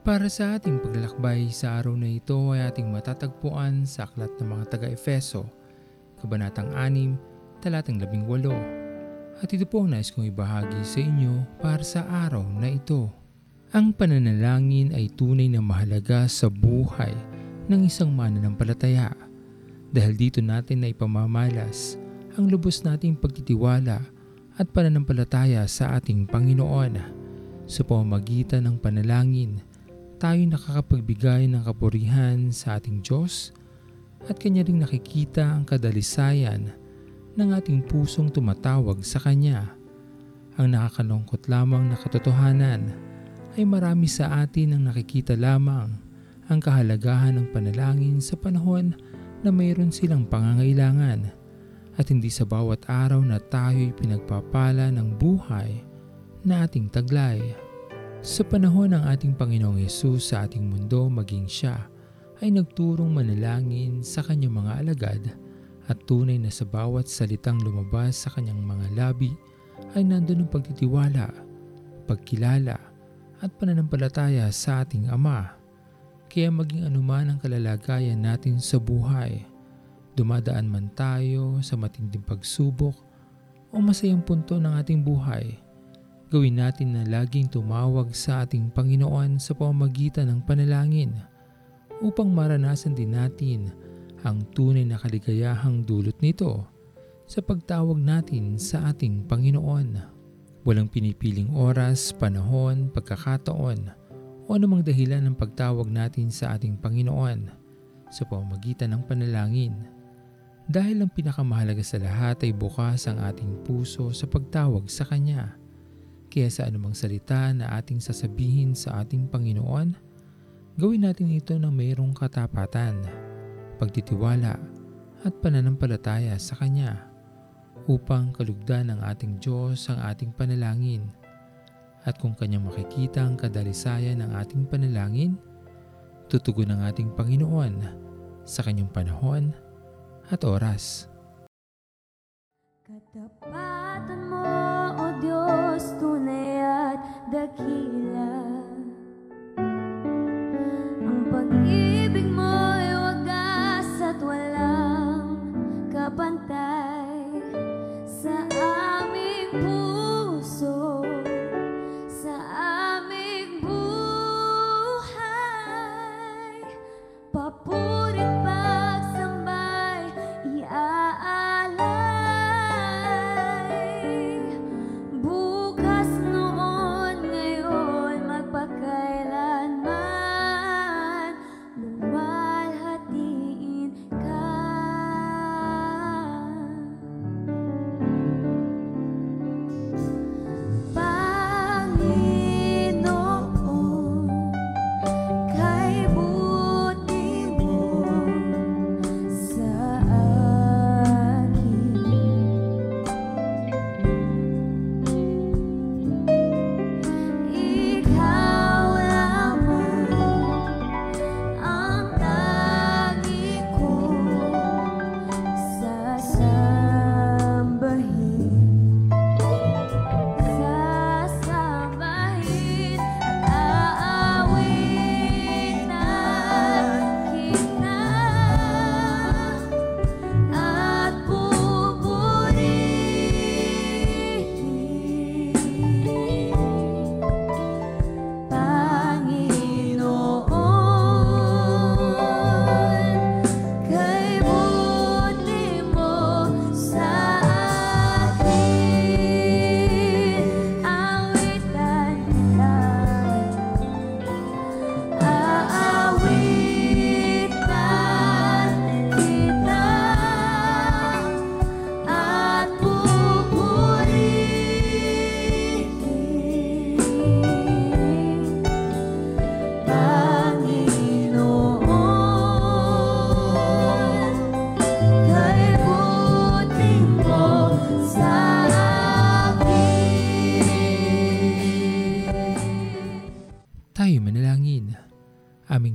Para sa ating paglalakbay sa araw na ito ay ating matatagpuan sa Aklat ng mga taga-Efeso, Kabanatang 6, Talatang 18. At ito po ang nais kong ibahagi sa inyo para sa araw na ito. Ang pananalangin ay tunay na mahalaga sa buhay ng isang mananampalataya dahil dito natin na ipamamalas ang lubos nating pagtitiwala at pananampalataya sa ating Panginoon. Sa pamamagitan ng panalangin, tayo nakakapagbigay ng kapurihan sa ating Diyos at Kanya ring nakikita ang kadalisayan ng ating pusong tumatawag sa Kanya. Ang nakakalungkot lamang na katotohanan ay marami sa atin ang nakikita lamang ang kahalagahan ng panalangin sa panahon na mayroon silang pangangailangan at hindi sa bawat araw na tayo'y pinagpapala ng buhay na ating taglay. Sa panahon ng ating Panginoong Yesus sa ating mundo maging siya ay nagturong manalangin sa kanyang mga alagad at tunay na sa bawat salitang lumabas sa kanyang mga labi ay nandun ang pagtitiwala, pagkilala at pananampalataya sa ating Ama. Kaya maging anuman ang kalalagayan natin sa buhay, dumadaan man tayo sa matinding pagsubok o masayang punto ng ating buhay, Gawin natin na laging tumawag sa ating Panginoon sa pamamagitan ng panalangin upang maranasan din natin ang tunay na kaligayahang dulot nito sa pagtawag natin sa ating Panginoon. Walang pinipiling oras, panahon, pagkakataon o anumang dahilan ng pagtawag natin sa ating Panginoon sa pamamagitan ng panalangin. Dahil ang pinakamahalaga sa lahat ay bukas ang ating puso sa pagtawag sa Kanya kaya sa anumang salita na ating sasabihin sa ating Panginoon, gawin natin ito ng mayroong katapatan, pagtitiwala at pananampalataya sa Kanya upang kalugdan ng ating Diyos ang ating panalangin. At kung Kanyang makikita ang kadalisayan ng ating panalangin, tutugon ang ating Panginoon sa Kanyang panahon at oras. Katapatan pantalla.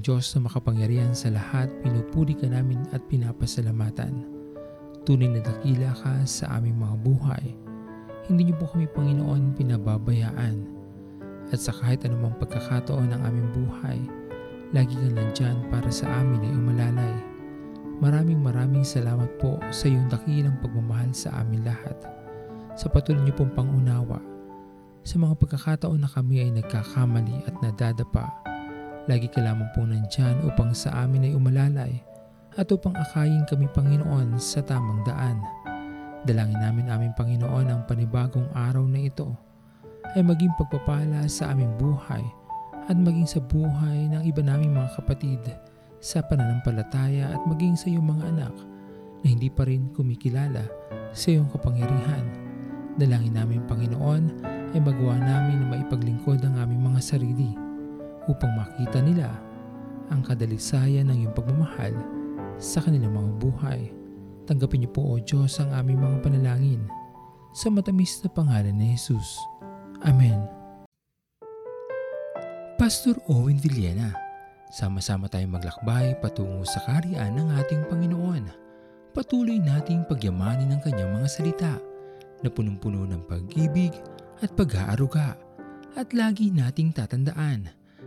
Diyos na makapangyarihan sa lahat, pinupuri ka namin at pinapasalamatan. Tunay na dakila ka sa aming mga buhay. Hindi niyo po kami, Panginoon, pinababayaan. at sa kahit anumang pagkakataon ng aming buhay, lagi ka nandyan para sa amin ay umalalay. Maraming maraming salamat po sa iyong dakilang pagmamahal sa amin lahat. Sa patuloy niyo pong pangunawa. Sa mga pagkakataon na kami ay nagkakamali at nadadapa, lagi ka lamang pong nandyan upang sa amin ay umalalay at upang akayin kami Panginoon sa tamang daan. Dalangin namin aming Panginoon ang panibagong araw na ito ay maging pagpapala sa aming buhay at maging sa buhay ng iba naming mga kapatid sa pananampalataya at maging sa iyong mga anak na hindi pa rin kumikilala sa iyong kapangyarihan. Dalangin namin Panginoon ay magawa namin na maipaglingkod ang aming mga sarili upang makita nila ang kadalisayan ng iyong pagmamahal sa kanilang mga buhay. Tanggapin niyo po o Diyos ang aming mga panalangin sa matamis na pangalan ni Jesus. Amen. Pastor Owen Villena, sama-sama tayong maglakbay patungo sa kariyan ng ating Panginoon. Patuloy nating pagyamanin ang kanyang mga salita na punong-puno ng pag-ibig at pag-aaruga. At lagi nating tatandaan